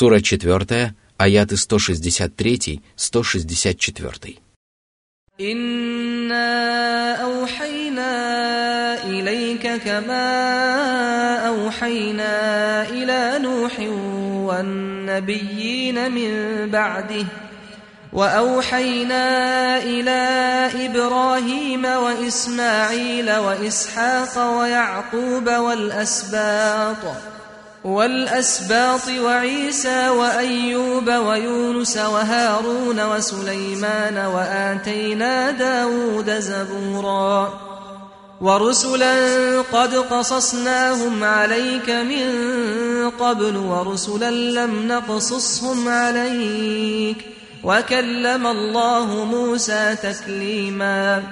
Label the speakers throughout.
Speaker 1: Сура 4, аяты 163-164.
Speaker 2: إنا أوحينا إليك كما أوحينا إلى نوح والنبيين من بعده وأوحينا إلى إبراهيم وإسماعيل وإسحاق ويعقوب والأسباط والأسباط وعيسى وأيوب ويونس وهارون وسليمان وآتينا داود زبورا ورسلا قد قصصناهم عليك من قبل ورسلا لم نقصصهم عليك وكلم الله موسى تكليما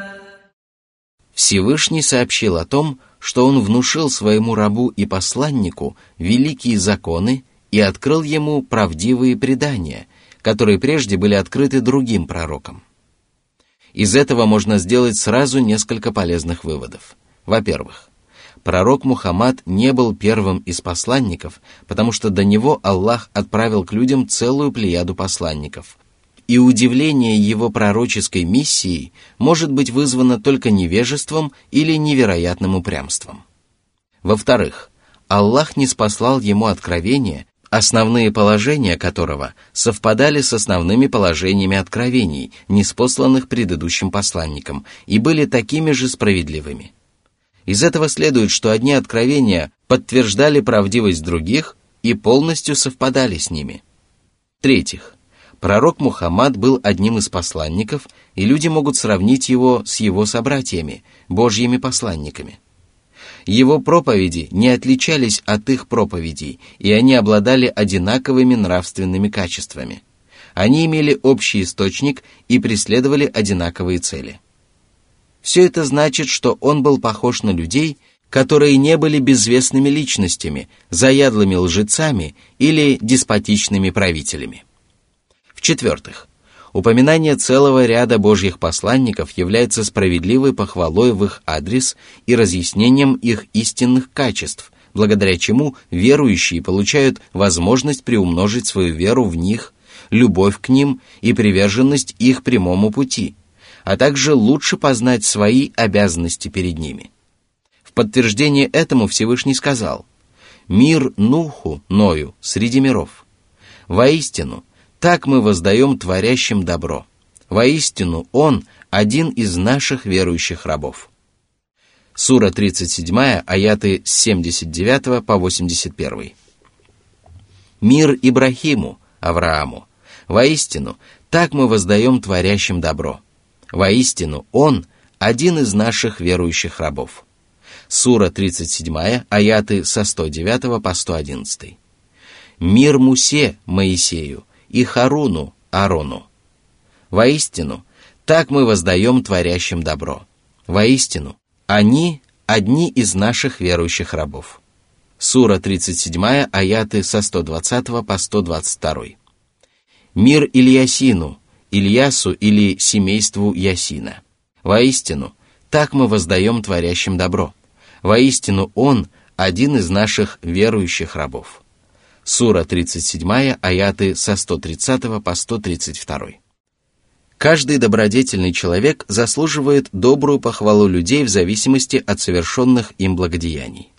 Speaker 1: Всевышний сообщил о том, что он внушил своему рабу и посланнику великие законы и открыл ему правдивые предания, которые прежде были открыты другим пророкам. Из этого можно сделать сразу несколько полезных выводов. Во-первых, пророк Мухаммад не был первым из посланников, потому что до него Аллах отправил к людям целую плеяду посланников – и удивление его пророческой миссией может быть вызвано только невежеством или невероятным упрямством. Во-вторых, Аллах не спаслал ему откровения, основные положения которого совпадали с основными положениями откровений, неспосланных предыдущим посланникам, и были такими же справедливыми. Из этого следует, что одни откровения подтверждали правдивость других и полностью совпадали с ними. В-третьих, Пророк Мухаммад был одним из посланников, и люди могут сравнить его с его собратьями, божьими посланниками. Его проповеди не отличались от их проповедей, и они обладали одинаковыми нравственными качествами. Они имели общий источник и преследовали одинаковые цели. Все это значит, что он был похож на людей, которые не были безвестными личностями, заядлыми лжецами или деспотичными правителями. В-четвертых, упоминание целого ряда божьих посланников является справедливой похвалой в их адрес и разъяснением их истинных качеств, благодаря чему верующие получают возможность приумножить свою веру в них, любовь к ним и приверженность их прямому пути, а также лучше познать свои обязанности перед ними. В подтверждение этому Всевышний сказал «Мир Нуху, Ною, среди миров». Воистину, так мы воздаем творящим добро. Воистину, Он – один из наших верующих рабов. Сура 37, аяты с 79 по 81. Мир Ибрахиму, Аврааму. Воистину, так мы воздаем творящим добро. Воистину, Он – один из наших верующих рабов. Сура 37, аяты со 109 по 111. Мир Мусе, Моисею, и Харуну, Арону. Воистину, так мы воздаем творящим добро. Воистину, они одни из наших верующих рабов. Сура 37, аяты со 120 по 122. Мир Ильясину, Ильясу или семейству Ясина. Воистину, так мы воздаем творящим добро. Воистину, он один из наших верующих рабов. Сура 37, аяты со 130 по 132. Каждый добродетельный человек заслуживает добрую похвалу людей в зависимости от совершенных им благодеяний.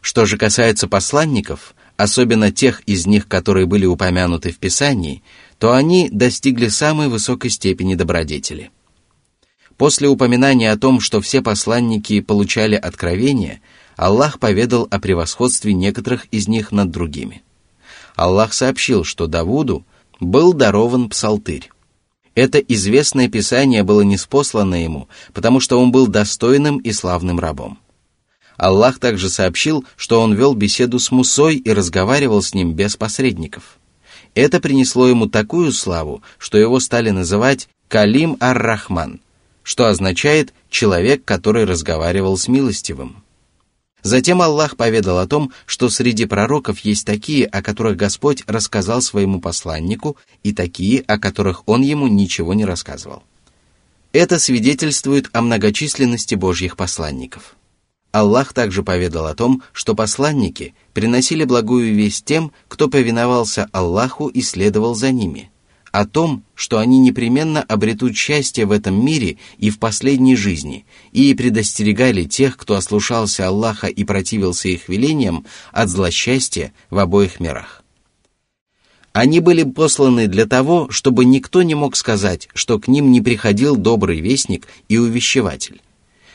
Speaker 1: Что же касается посланников, особенно тех из них, которые были упомянуты в Писании, то они достигли самой высокой степени добродетели. После упоминания о том, что все посланники получали откровение, Аллах поведал о превосходстве некоторых из них над другими. Аллах сообщил, что Давуду был дарован псалтырь. Это известное писание было неспослано ему, потому что он был достойным и славным рабом. Аллах также сообщил, что он вел беседу с Мусой и разговаривал с ним без посредников. Это принесло ему такую славу, что его стали называть Калим ар-Рахман, что означает «человек, который разговаривал с милостивым». Затем Аллах поведал о том, что среди пророков есть такие, о которых Господь рассказал своему посланнику, и такие, о которых он ему ничего не рассказывал. Это свидетельствует о многочисленности Божьих посланников. Аллах также поведал о том, что посланники приносили благую весть тем, кто повиновался Аллаху и следовал за ними, о том, что они непременно обретут счастье в этом мире и в последней жизни, и предостерегали тех, кто ослушался Аллаха и противился их велениям, от злосчастья в обоих мирах. Они были посланы для того, чтобы никто не мог сказать, что к ним не приходил добрый вестник и увещеватель.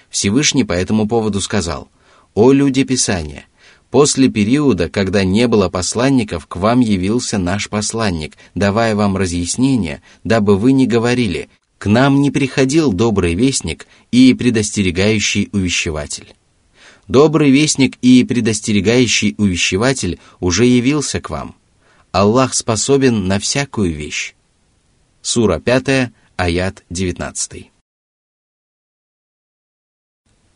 Speaker 1: Всевышний по этому поводу сказал, «О люди Писания, после периода, когда не было посланников, к вам явился наш посланник, давая вам разъяснение, дабы вы не говорили, к нам не приходил добрый вестник и предостерегающий увещеватель». Добрый вестник и предостерегающий увещеватель уже явился к вам. Аллах способен на всякую вещь. Сура 5, аят 19.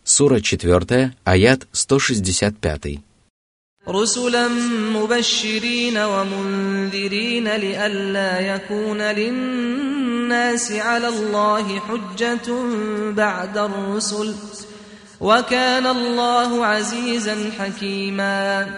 Speaker 1: Сура 4, аят 165.
Speaker 2: رسلا مبشرين ومنذرين لئلا يكون للناس على الله حجة بعد الرسل وكان الله عزيزا حكيما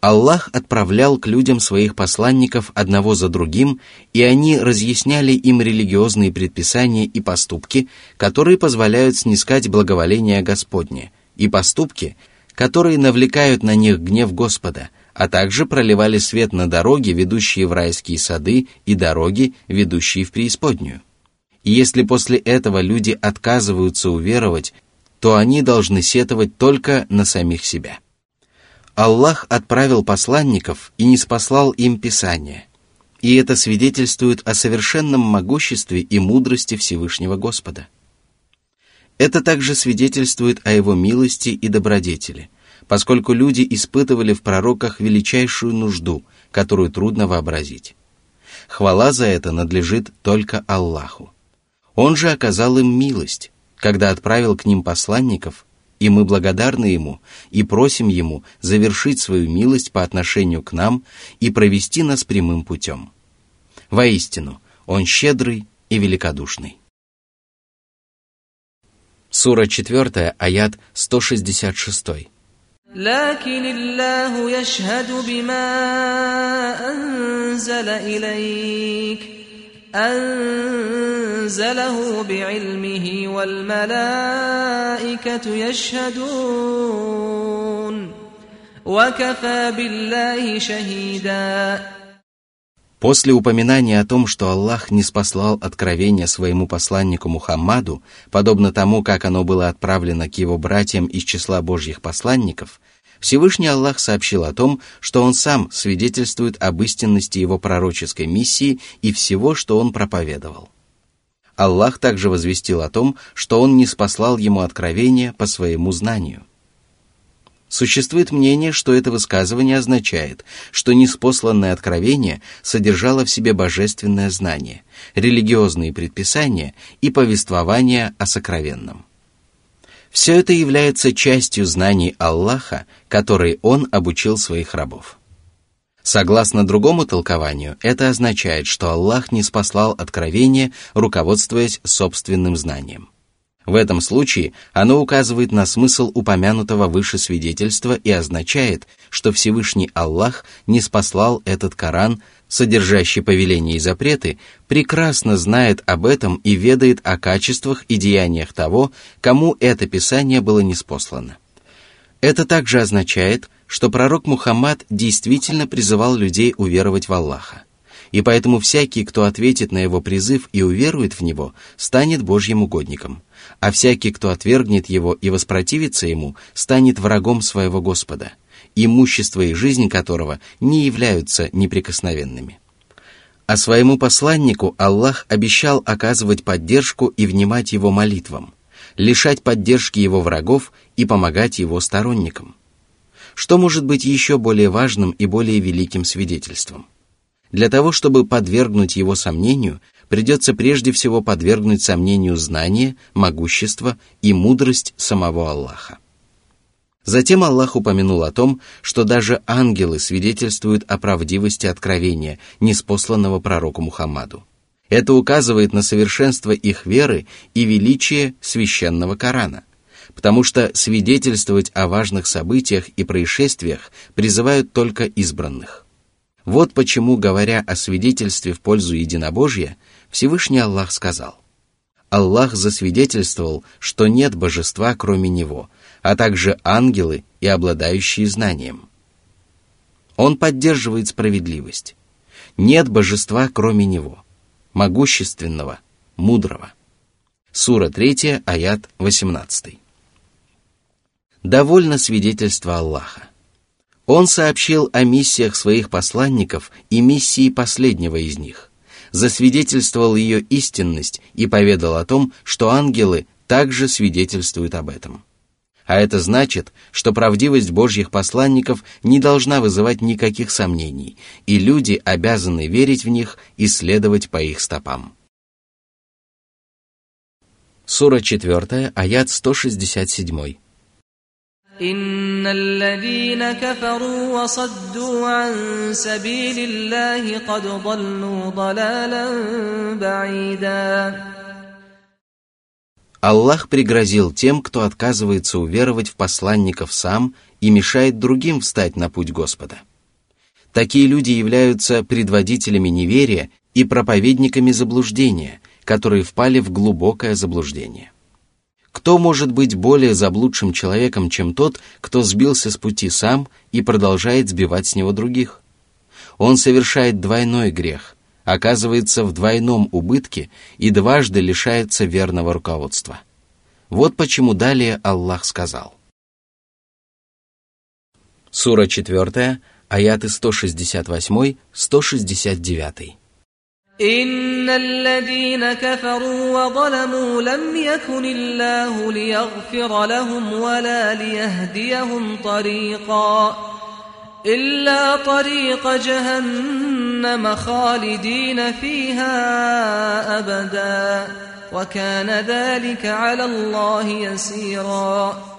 Speaker 1: Аллах отправлял к людям своих посланников одного за другим, и они разъясняли им религиозные предписания и поступки, которые позволяют снискать благоволение Господне, и поступки, которые навлекают на них гнев Господа, а также проливали свет на дороги, ведущие в райские сады, и дороги, ведущие в преисподнюю. И если после этого люди отказываются уверовать, то они должны сетовать только на самих себя. Аллах отправил посланников и не спаслал им Писание. И это свидетельствует о совершенном могуществе и мудрости Всевышнего Господа. Это также свидетельствует о его милости и добродетели, поскольку люди испытывали в пророках величайшую нужду, которую трудно вообразить. Хвала за это надлежит только Аллаху. Он же оказал им милость, когда отправил к ним посланников – и мы благодарны Ему и просим Ему завершить свою милость по отношению к нам и провести нас прямым путем. Воистину, Он щедрый и великодушный. Сура 4, аят 166.
Speaker 2: لكن الله يشهد بما أنزل إليك أنزله بعلمه والملائكة يشهدون وكفى بالله شهيدا
Speaker 1: После упоминания о том, что Аллах не спаслал откровение своему посланнику Мухаммаду, подобно тому, как оно было отправлено к его братьям из числа Божьих посланников, Всевышний Аллах сообщил о том, что Он сам свидетельствует об истинности Его пророческой миссии и всего, что Он проповедовал. Аллах также возвестил о том, что Он не спаслал ему откровения по своему знанию. Существует мнение, что это высказывание означает, что неспосланное откровение содержало в себе божественное знание, религиозные предписания и повествование о сокровенном. Все это является частью знаний Аллаха, которые Он обучил своих рабов. Согласно другому толкованию, это означает, что Аллах не спаслал откровение, руководствуясь собственным знанием. В этом случае оно указывает на смысл упомянутого выше свидетельства и означает, что Всевышний Аллах не спаслал этот Коран содержащий повеления и запреты, прекрасно знает об этом и ведает о качествах и деяниях того, кому это Писание было неспослано. Это также означает, что пророк Мухаммад действительно призывал людей уверовать в Аллаха. И поэтому всякий, кто ответит на его призыв и уверует в него, станет Божьим угодником. А всякий, кто отвергнет его и воспротивится ему, станет врагом своего Господа – имущество и жизнь которого не являются неприкосновенными. А своему посланнику Аллах обещал оказывать поддержку и внимать его молитвам, лишать поддержки его врагов и помогать его сторонникам. Что может быть еще более важным и более великим свидетельством? Для того, чтобы подвергнуть его сомнению, придется прежде всего подвергнуть сомнению знание, могущество и мудрость самого Аллаха. Затем Аллах упомянул о том, что даже ангелы свидетельствуют о правдивости откровения, неспосланного пророку Мухаммаду. Это указывает на совершенство их веры и величие священного Корана, потому что свидетельствовать о важных событиях и происшествиях призывают только избранных. Вот почему, говоря о свидетельстве в пользу единобожья, Всевышний Аллах сказал, Аллах засвидетельствовал, что нет божества, кроме Него, а также ангелы и обладающие знанием. Он поддерживает справедливость. Нет божества, кроме Него, могущественного, мудрого. Сура 3, аят 18. Довольно свидетельство Аллаха. Он сообщил о миссиях своих посланников и миссии последнего из них, засвидетельствовал ее истинность и поведал о том, что ангелы также свидетельствуют об этом. А это значит, что правдивость Божьих посланников не должна вызывать никаких сомнений, и люди обязаны верить в них и следовать по их стопам. Сура 4, аят 167.
Speaker 2: إن الذين كفروا وصدوا عن سبيل الله قد ضلوا ضلالا بعيدا
Speaker 1: Аллах пригрозил тем, кто отказывается уверовать в посланников сам и мешает другим встать на путь Господа. Такие люди являются предводителями неверия и проповедниками заблуждения, которые впали в глубокое заблуждение. Кто может быть более заблудшим человеком, чем тот, кто сбился с пути сам и продолжает сбивать с него других? Он совершает двойной грех, оказывается в двойном убытке и дважды лишается верного руководства. Вот почему далее Аллах сказал. Сура 4, аяты 168-169.
Speaker 2: إن الذين كفروا وظلموا لم يكن الله ليغفر لهم ولا ليهديهم طريقا إلا طريق جهنم خالدين فيها أبدا وكان ذلك على الله يسيرا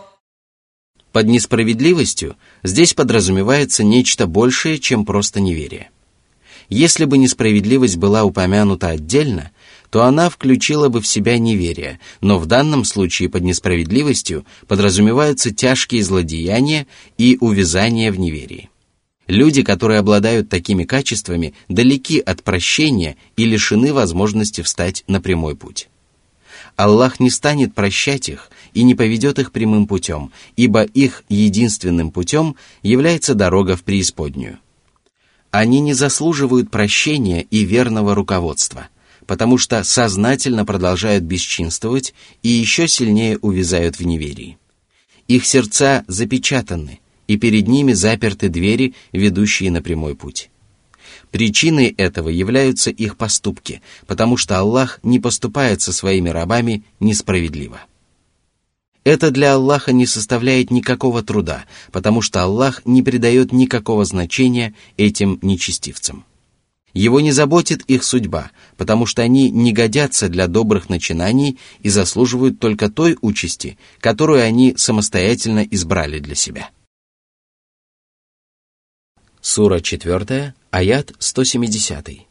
Speaker 1: Под несправедливостью здесь подразумевается нечто большее, чем просто неверие. Если бы несправедливость была упомянута отдельно, то она включила бы в себя неверие, но в данном случае под несправедливостью подразумеваются тяжкие злодеяния и увязание в неверии. Люди, которые обладают такими качествами, далеки от прощения и лишены возможности встать на прямой путь. Аллах не станет прощать их и не поведет их прямым путем, ибо их единственным путем является дорога в преисподнюю. Они не заслуживают прощения и верного руководства, потому что сознательно продолжают бесчинствовать и еще сильнее увязают в неверии. Их сердца запечатаны, и перед ними заперты двери, ведущие на прямой путь. Причиной этого являются их поступки, потому что Аллах не поступает со своими рабами несправедливо. Это для Аллаха не составляет никакого труда, потому что Аллах не придает никакого значения этим нечестивцам. Его не заботит их судьба, потому что они не годятся для добрых начинаний и заслуживают только той участи, которую они самостоятельно избрали для себя. Сура 4, аят 170.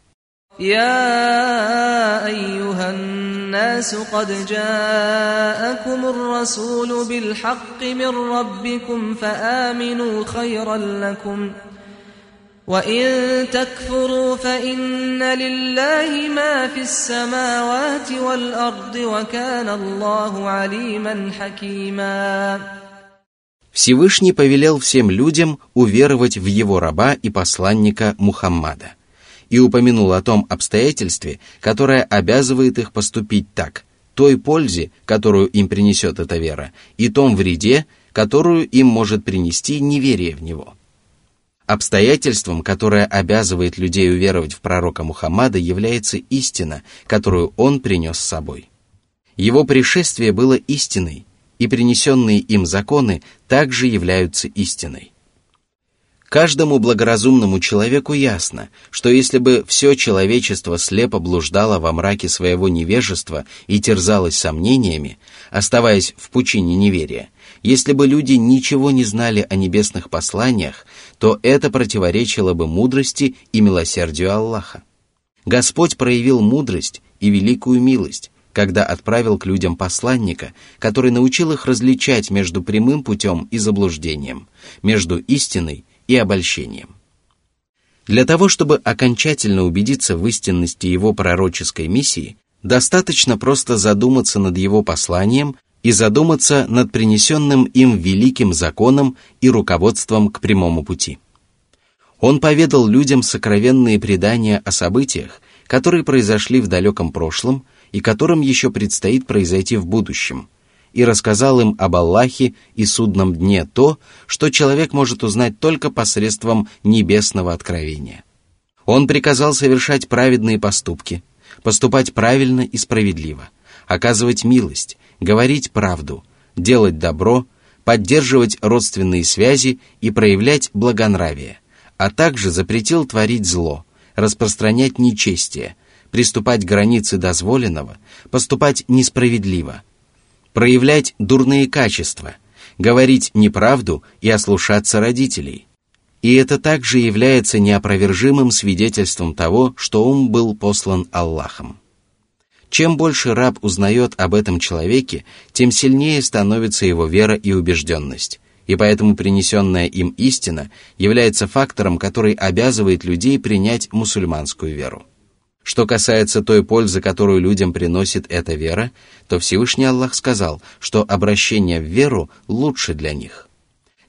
Speaker 2: يا أيها الناس قد جاءكم الرسول بالحق من ربكم فآمنوا خيرا لكم وإن تكفروا فإن لله ما في السماوات والأرض وكان الله عليما حكيما
Speaker 1: Всевышний повелел всем людям уверовать в его раба и посланника Мухаммада И упомянул о том обстоятельстве, которое обязывает их поступить так, той пользе, которую им принесет эта вера, и том вреде, которую им может принести неверие в него. Обстоятельством, которое обязывает людей уверовать в пророка Мухаммада, является истина, которую он принес с собой. Его пришествие было истиной, и принесенные им законы также являются истиной. Каждому благоразумному человеку ясно, что если бы все человечество слепо блуждало во мраке своего невежества и терзалось сомнениями, оставаясь в пучине неверия, если бы люди ничего не знали о небесных посланиях, то это противоречило бы мудрости и милосердию Аллаха. Господь проявил мудрость и великую милость, когда отправил к людям посланника, который научил их различать между прямым путем и заблуждением, между истиной и обольщением. Для того, чтобы окончательно убедиться в истинности его пророческой миссии, достаточно просто задуматься над его посланием и задуматься над принесенным им великим законом и руководством к прямому пути. Он поведал людям сокровенные предания о событиях, которые произошли в далеком прошлом и которым еще предстоит произойти в будущем, и рассказал им об Аллахе и судном дне то, что человек может узнать только посредством небесного откровения. Он приказал совершать праведные поступки, поступать правильно и справедливо, оказывать милость, говорить правду, делать добро, поддерживать родственные связи и проявлять благонравие, а также запретил творить зло, распространять нечестие, приступать к границе дозволенного, поступать несправедливо, проявлять дурные качества, говорить неправду и ослушаться родителей. И это также является неопровержимым свидетельством того, что он был послан Аллахом. Чем больше раб узнает об этом человеке, тем сильнее становится его вера и убежденность, и поэтому принесенная им истина является фактором, который обязывает людей принять мусульманскую веру. Что касается той пользы, которую людям приносит эта вера, то Всевышний Аллах сказал, что обращение в веру лучше для них.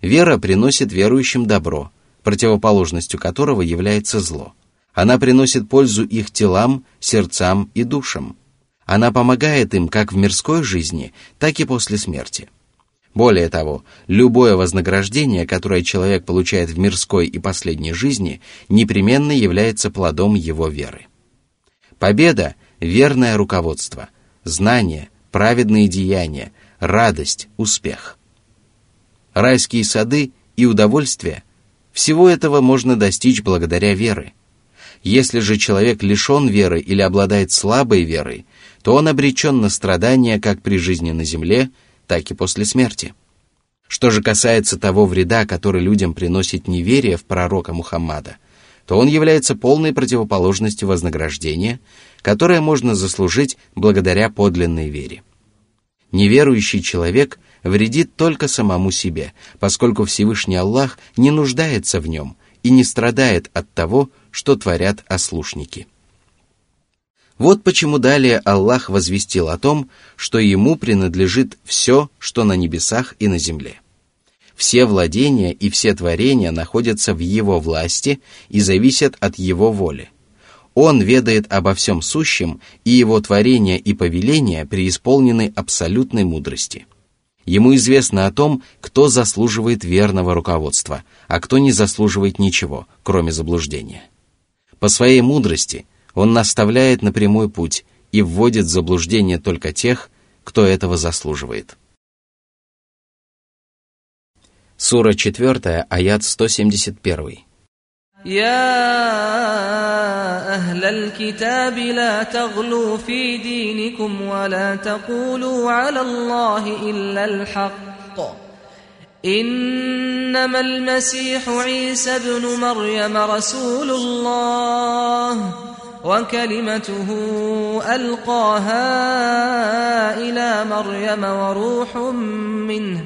Speaker 1: Вера приносит верующим добро, противоположностью которого является зло. Она приносит пользу их телам, сердцам и душам – она помогает им как в мирской жизни, так и после смерти. Более того, любое вознаграждение, которое человек получает в мирской и последней жизни, непременно является плодом его веры. Победа – верное руководство, знание, праведные деяния, радость, успех. Райские сады и удовольствие – всего этого можно достичь благодаря вере. Если же человек лишен веры или обладает слабой верой, то он обречен на страдания как при жизни на земле, так и после смерти. Что же касается того вреда, который людям приносит неверие в пророка Мухаммада, то он является полной противоположностью вознаграждения, которое можно заслужить благодаря подлинной вере. Неверующий человек вредит только самому себе, поскольку Всевышний Аллах не нуждается в нем и не страдает от того, что творят ослушники. Вот почему далее Аллах возвестил о том, что ему принадлежит все, что на небесах и на земле. Все владения и все творения находятся в его власти и зависят от его воли. Он ведает обо всем сущем, и его творения и повеления преисполнены абсолютной мудрости. Ему известно о том, кто заслуживает верного руководства, а кто не заслуживает ничего, кроме заблуждения. По своей мудрости – он наставляет на прямой путь и вводит в заблуждение только тех, кто этого заслуживает. Сура 4, аят 171.
Speaker 2: يا أهل الكتاب لا تغلوا في دينكم ولا تقولوا على الله إلا الحق إنما المسيح عيسى ابن مريم رسول الله وكلمته القاها الى مريم وروح منه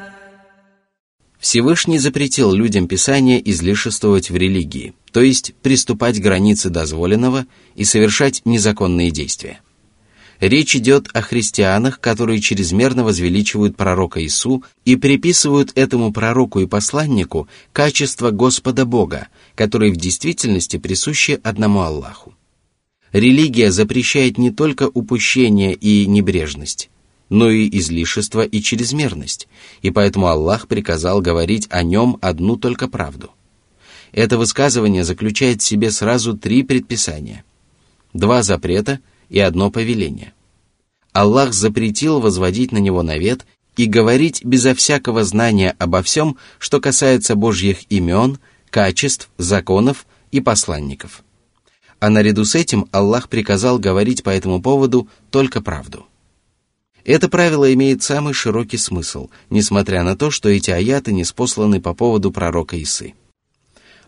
Speaker 1: Всевышний запретил людям Писания излишествовать в религии, то есть приступать к границе дозволенного и совершать незаконные действия. Речь идет о христианах, которые чрезмерно возвеличивают пророка Ису и приписывают этому пророку и посланнику качество Господа Бога, которые в действительности присущи одному Аллаху. Религия запрещает не только упущение и небрежность, но и излишество и чрезмерность, и поэтому Аллах приказал говорить о нем одну только правду. Это высказывание заключает в себе сразу три предписания, два запрета и одно повеление. Аллах запретил возводить на него навет и говорить безо всякого знания обо всем, что касается Божьих имен, качеств, законов и посланников. А наряду с этим Аллах приказал говорить по этому поводу только правду. Это правило имеет самый широкий смысл, несмотря на то, что эти аяты не спосланы по поводу пророка Исы.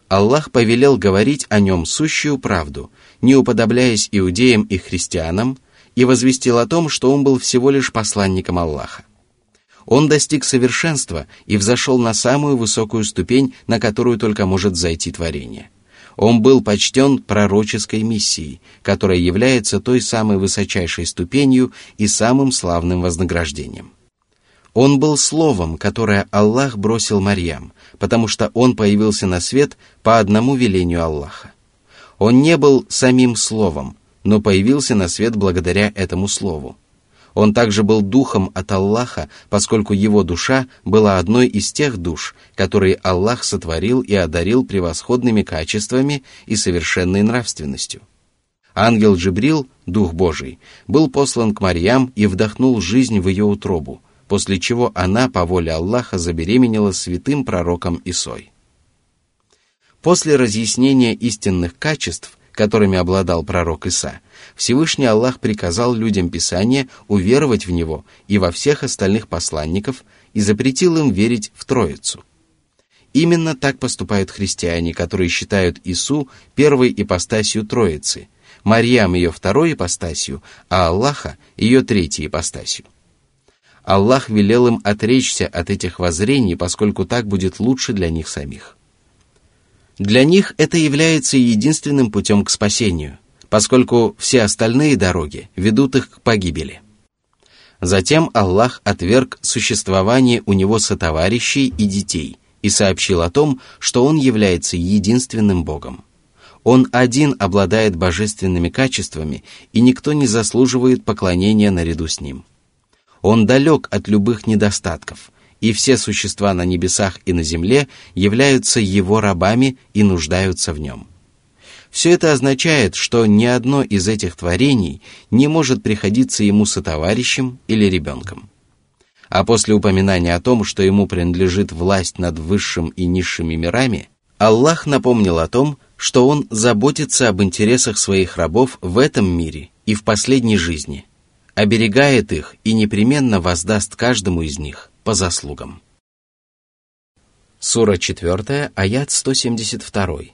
Speaker 1: Аллах повелел говорить о нем сущую правду, не уподобляясь иудеям и христианам, и возвестил о том, что он был всего лишь посланником Аллаха. Он достиг совершенства и взошел на самую высокую ступень, на которую только может зайти творение. Он был почтен пророческой миссией, которая является той самой высочайшей ступенью и самым славным вознаграждением. Он был словом, которое Аллах бросил Марьям, потому что он появился на свет по одному велению Аллаха. Он не был самим словом, но появился на свет благодаря этому слову. Он также был духом от Аллаха, поскольку его душа была одной из тех душ, которые Аллах сотворил и одарил превосходными качествами и совершенной нравственностью. Ангел Джибрил, Дух Божий, был послан к Марьям и вдохнул жизнь в ее утробу, после чего она по воле Аллаха забеременела святым пророком Исой. После разъяснения истинных качеств, которыми обладал пророк Иса, Всевышний Аллах приказал людям Писания уверовать в него и во всех остальных посланников и запретил им верить в Троицу. Именно так поступают христиане, которые считают Ису первой ипостасью Троицы, Марьям ее второй ипостасью, а Аллаха ее третьей ипостасью. Аллах велел им отречься от этих воззрений, поскольку так будет лучше для них самих. Для них это является единственным путем к спасению, поскольку все остальные дороги ведут их к погибели. Затем Аллах отверг существование у него сотоварищей и детей и сообщил о том, что он является единственным Богом. Он один обладает божественными качествами, и никто не заслуживает поклонения наряду с ним. Он далек от любых недостатков, и все существа на небесах и на земле являются его рабами и нуждаются в нем. Все это означает, что ни одно из этих творений не может приходиться ему сотоварищем или ребенком. А после упоминания о том, что ему принадлежит власть над высшим и низшими мирами, Аллах напомнил о том, что Он заботится об интересах своих рабов в этом мире и в последней жизни, оберегает их и непременно воздаст каждому из них по заслугам. Сура 4, аят 172.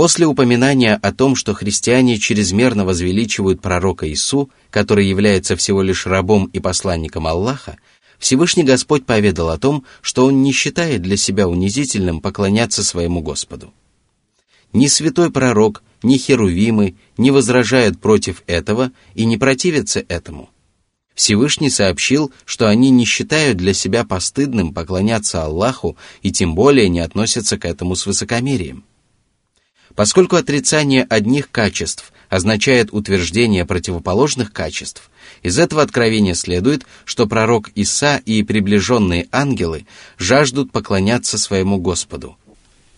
Speaker 1: После упоминания о том, что христиане чрезмерно возвеличивают пророка Ису, который является всего лишь рабом и посланником Аллаха, Всевышний Господь поведал о том, что он не считает для себя унизительным поклоняться своему Господу. Ни святой пророк, ни херувимы не возражают против этого и не противятся этому. Всевышний сообщил, что они не считают для себя постыдным поклоняться Аллаху и тем более не относятся к этому с высокомерием. Поскольку отрицание одних качеств означает утверждение противоположных качеств, из этого откровения следует, что пророк Иса и приближенные ангелы жаждут поклоняться своему Господу,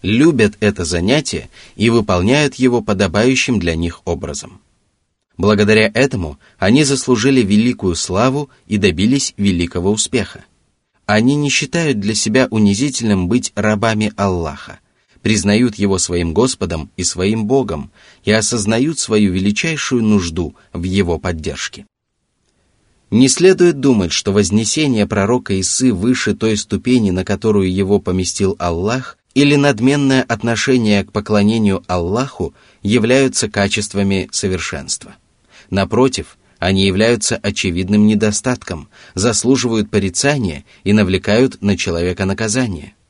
Speaker 1: любят это занятие и выполняют его подобающим для них образом. Благодаря этому они заслужили великую славу и добились великого успеха. Они не считают для себя унизительным быть рабами Аллаха, признают Его своим Господом и своим Богом и осознают свою величайшую нужду в Его поддержке. Не следует думать, что вознесение пророка Исы выше той ступени, на которую его поместил Аллах, или надменное отношение к поклонению Аллаху являются качествами совершенства. Напротив, они являются очевидным недостатком, заслуживают порицания и навлекают на человека наказание –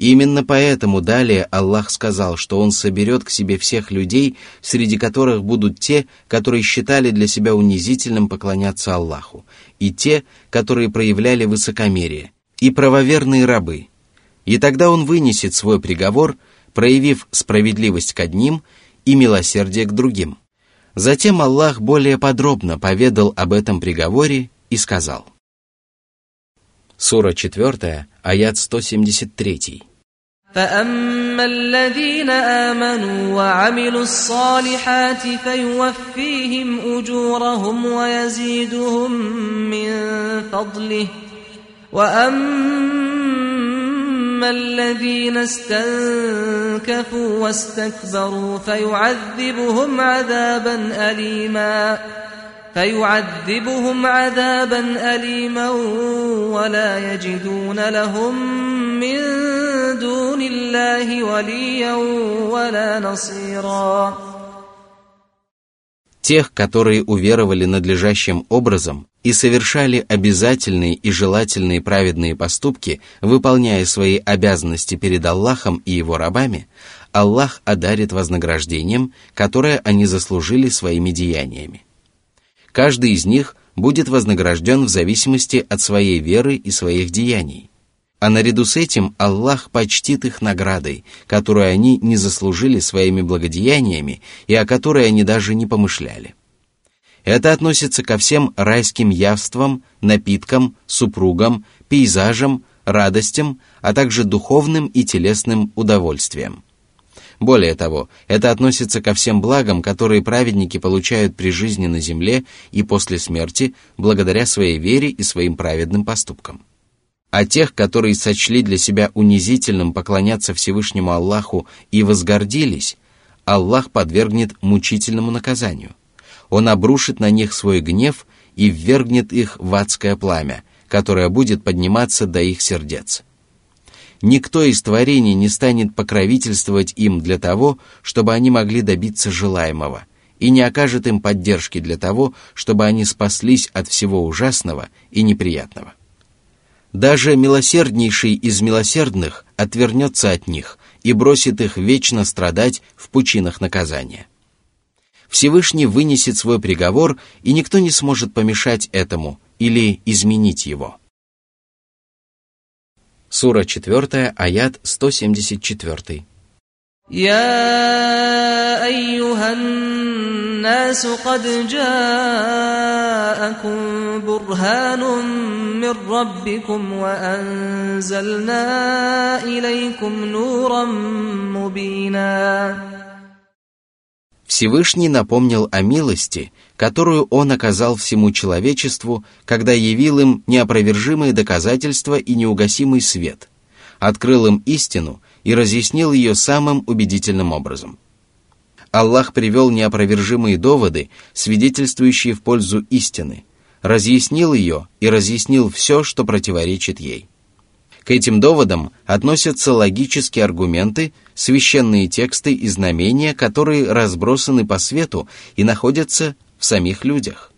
Speaker 1: именно поэтому далее Аллах сказал, что Он соберет к себе всех людей, среди которых будут те, которые считали для себя унизительным поклоняться Аллаху, и те, которые проявляли высокомерие, и правоверные рабы. И тогда Он вынесет свой приговор, проявив справедливость к одним и милосердие к другим. Затем Аллах более подробно поведал об этом приговоре и сказал. Сура 4, аят 173.
Speaker 2: فأما الذين آمنوا وعملوا الصالحات فيوفيهم أجورهم ويزيدهم من فضله وأما الذين استنكفوا واستكبروا فيعذبهم عذابا أليما فيعذبهم عذابا أليما ولا يجدون لهم من دون الله وليا ولا نصيرا
Speaker 1: Тех, которые уверовали надлежащим образом и совершали обязательные и желательные праведные поступки, выполняя свои обязанности перед Аллахом и его рабами, Аллах одарит вознаграждением, которое они заслужили своими деяниями. Каждый из них будет вознагражден в зависимости от своей веры и своих деяний. А наряду с этим Аллах почтит их наградой, которую они не заслужили своими благодеяниями и о которой они даже не помышляли. Это относится ко всем райским явствам, напиткам, супругам, пейзажам, радостям, а также духовным и телесным удовольствиям. Более того, это относится ко всем благам, которые праведники получают при жизни на земле и после смерти, благодаря своей вере и своим праведным поступкам. А тех, которые сочли для себя унизительным поклоняться Всевышнему Аллаху и возгордились, Аллах подвергнет мучительному наказанию. Он обрушит на них свой гнев и ввергнет их в адское пламя, которое будет подниматься до их сердец. Никто из творений не станет покровительствовать им для того, чтобы они могли добиться желаемого, и не окажет им поддержки для того, чтобы они спаслись от всего ужасного и неприятного. Даже милосерднейший из милосердных отвернется от них и бросит их вечно страдать в пучинах наказания. Всевышний вынесет свой приговор, и никто не сможет помешать этому или изменить его. Сура 4, аят 174.
Speaker 2: يا أيها الناس قد جاءكم برهان من ربكم وأنزلنا إليكم نورا مبينا
Speaker 1: Всевышний напомнил о милости, которую Он оказал всему человечеству, когда явил им неопровержимые доказательства и неугасимый свет, открыл им истину и разъяснил ее самым убедительным образом. Аллах привел неопровержимые доводы, свидетельствующие в пользу истины, разъяснил ее и разъяснил все, что противоречит ей. К этим доводам относятся логические аргументы, священные тексты и знамения, которые разбросаны по свету и находятся в самих людях.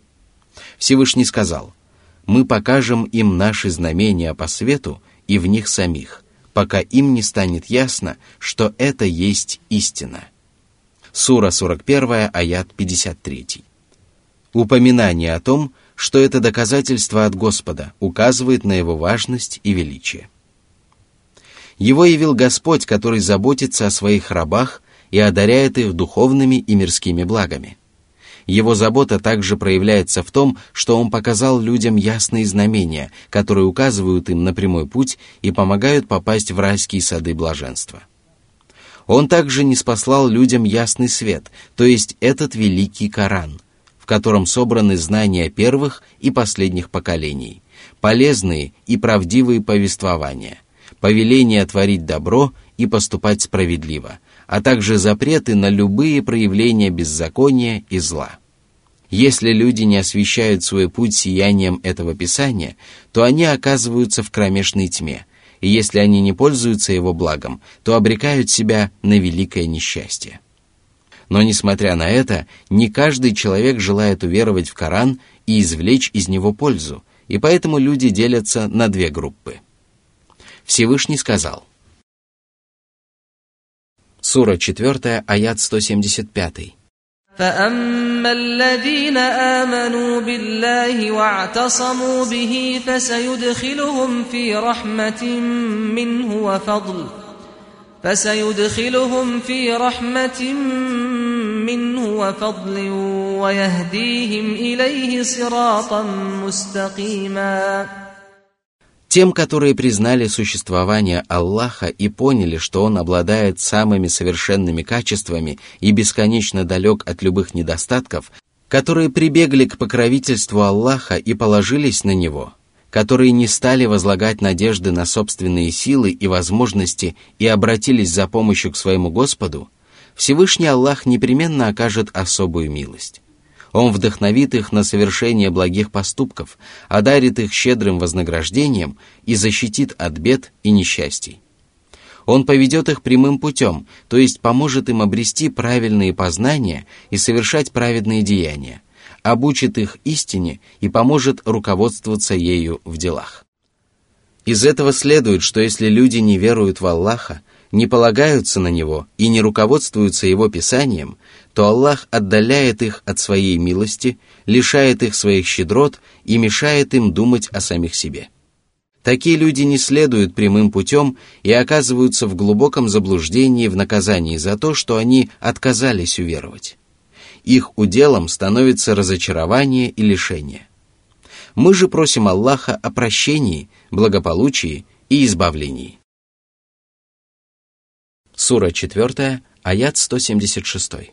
Speaker 1: Всевышний сказал, «Мы покажем им наши знамения по свету и в них самих, пока им не станет ясно, что это есть истина». Сура 41, аят 53. Упоминание о том, что это доказательство от Господа указывает на его важность и величие. Его явил Господь, который заботится о своих рабах и одаряет их духовными и мирскими благами. Его забота также проявляется в том, что Он показал людям ясные знамения, которые указывают им на прямой путь и помогают попасть в райские сады блаженства. Он также не спаслал людям ясный свет, то есть этот великий Коран, в котором собраны знания первых и последних поколений, полезные и правдивые повествования – повеление творить добро и поступать справедливо, а также запреты на любые проявления беззакония и зла. Если люди не освещают свой путь сиянием этого Писания, то они оказываются в кромешной тьме, и если они не пользуются его благом, то обрекают себя на великое несчастье. Но, несмотря на это, не каждый человек желает уверовать в Коран и извлечь из него пользу, и поэтому люди делятся на две группы – Всевышний сказал. Сура 4, аят 175.
Speaker 2: فأما الذين آمنوا بالله واعتصموا به فسيدخلهم في رحمة منه وفضل فسيدخلهم في رحمة منه وفضل ويهديهم إليه صراطا مستقيما
Speaker 1: Тем, которые признали существование Аллаха и поняли, что Он обладает самыми совершенными качествами и бесконечно далек от любых недостатков, которые прибегли к покровительству Аллаха и положились на Него, которые не стали возлагать надежды на собственные силы и возможности и обратились за помощью к своему Господу, Всевышний Аллах непременно окажет особую милость. Он вдохновит их на совершение благих поступков, одарит их щедрым вознаграждением и защитит от бед и несчастий. Он поведет их прямым путем, то есть поможет им обрести правильные познания и совершать праведные деяния, обучит их истине и поможет руководствоваться ею в делах. Из этого следует, что если люди не веруют в Аллаха, не полагаются на Него и не руководствуются Его Писанием, то Аллах отдаляет их от своей милости, лишает их своих щедрот и мешает им думать о самих себе. Такие люди не следуют прямым путем и оказываются в глубоком заблуждении в наказании за то, что они отказались уверовать. Их уделом становится разочарование и лишение. Мы же просим Аллаха о прощении, благополучии и избавлении. Сура 4, аят 176.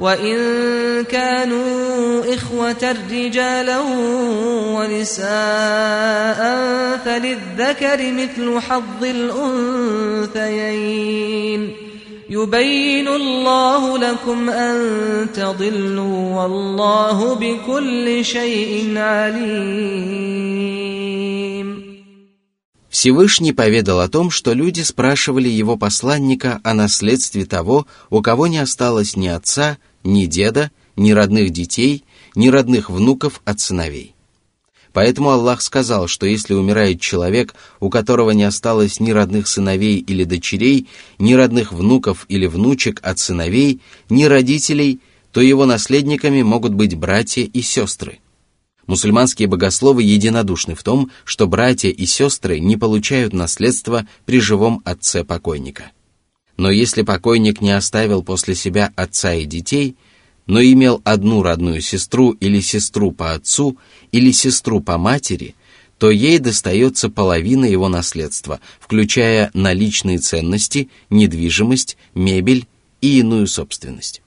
Speaker 2: وإن كانوا إخوة رجالا ونساء فللذكر مثل حظ الأنثيين يبين الله لكم أن تضلوا والله بكل شيء عليم
Speaker 1: Всевышний поведал о том, что люди спрашивали его посланника о наследстве того, у кого не осталось ни отца, ни деда, ни родных детей, ни родных внуков от сыновей. Поэтому Аллах сказал, что если умирает человек, у которого не осталось ни родных сыновей или дочерей, ни родных внуков или внучек от сыновей, ни родителей, то его наследниками могут быть братья и сестры. Мусульманские богословы единодушны в том, что братья и сестры не получают наследство при живом отце покойника. Но если покойник не оставил после себя отца и детей, но имел одну родную сестру или сестру по отцу или сестру по матери, то ей достается половина его наследства, включая наличные ценности, недвижимость, мебель и иную собственность.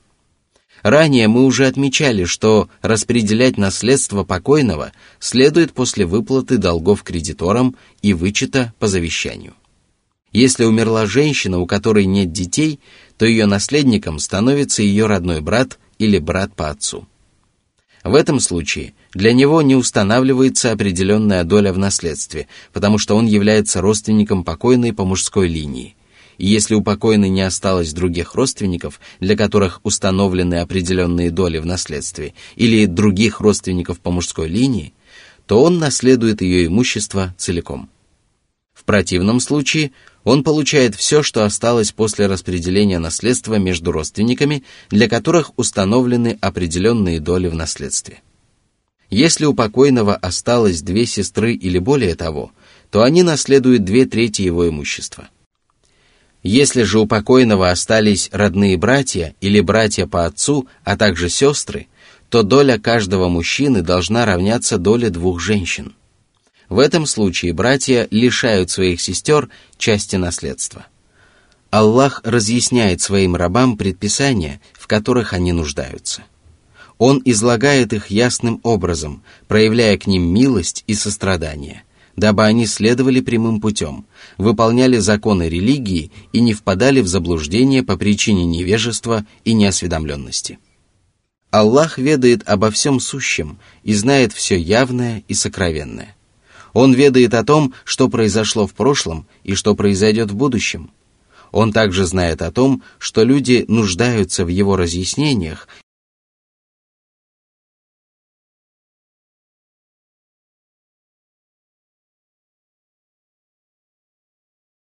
Speaker 1: Ранее мы уже отмечали, что распределять наследство покойного следует после выплаты долгов кредиторам и вычета по завещанию. Если умерла женщина, у которой нет детей, то ее наследником становится ее родной брат или брат по отцу. В этом случае для него не устанавливается определенная доля в наследстве, потому что он является родственником покойной по мужской линии. И если у покойной не осталось других родственников, для которых установлены определенные доли в наследстве, или других родственников по мужской линии, то он наследует ее имущество целиком. В противном случае он получает все, что осталось после распределения наследства между родственниками, для которых установлены определенные доли в наследстве. Если у покойного осталось две сестры или более того, то они наследуют две трети его имущества. Если же у покойного остались родные братья или братья по отцу, а также сестры, то доля каждого мужчины должна равняться доле двух женщин – в этом случае братья лишают своих сестер части наследства. Аллах разъясняет своим рабам предписания, в которых они нуждаются. Он излагает их ясным образом, проявляя к ним милость и сострадание, дабы они следовали прямым путем, выполняли законы религии и не впадали в заблуждение по причине невежества и неосведомленности. Аллах ведает обо всем сущем и знает все явное и сокровенное. Он ведает о том, что произошло в прошлом и что произойдет в будущем. Он также знает о том, что люди нуждаются в его разъяснениях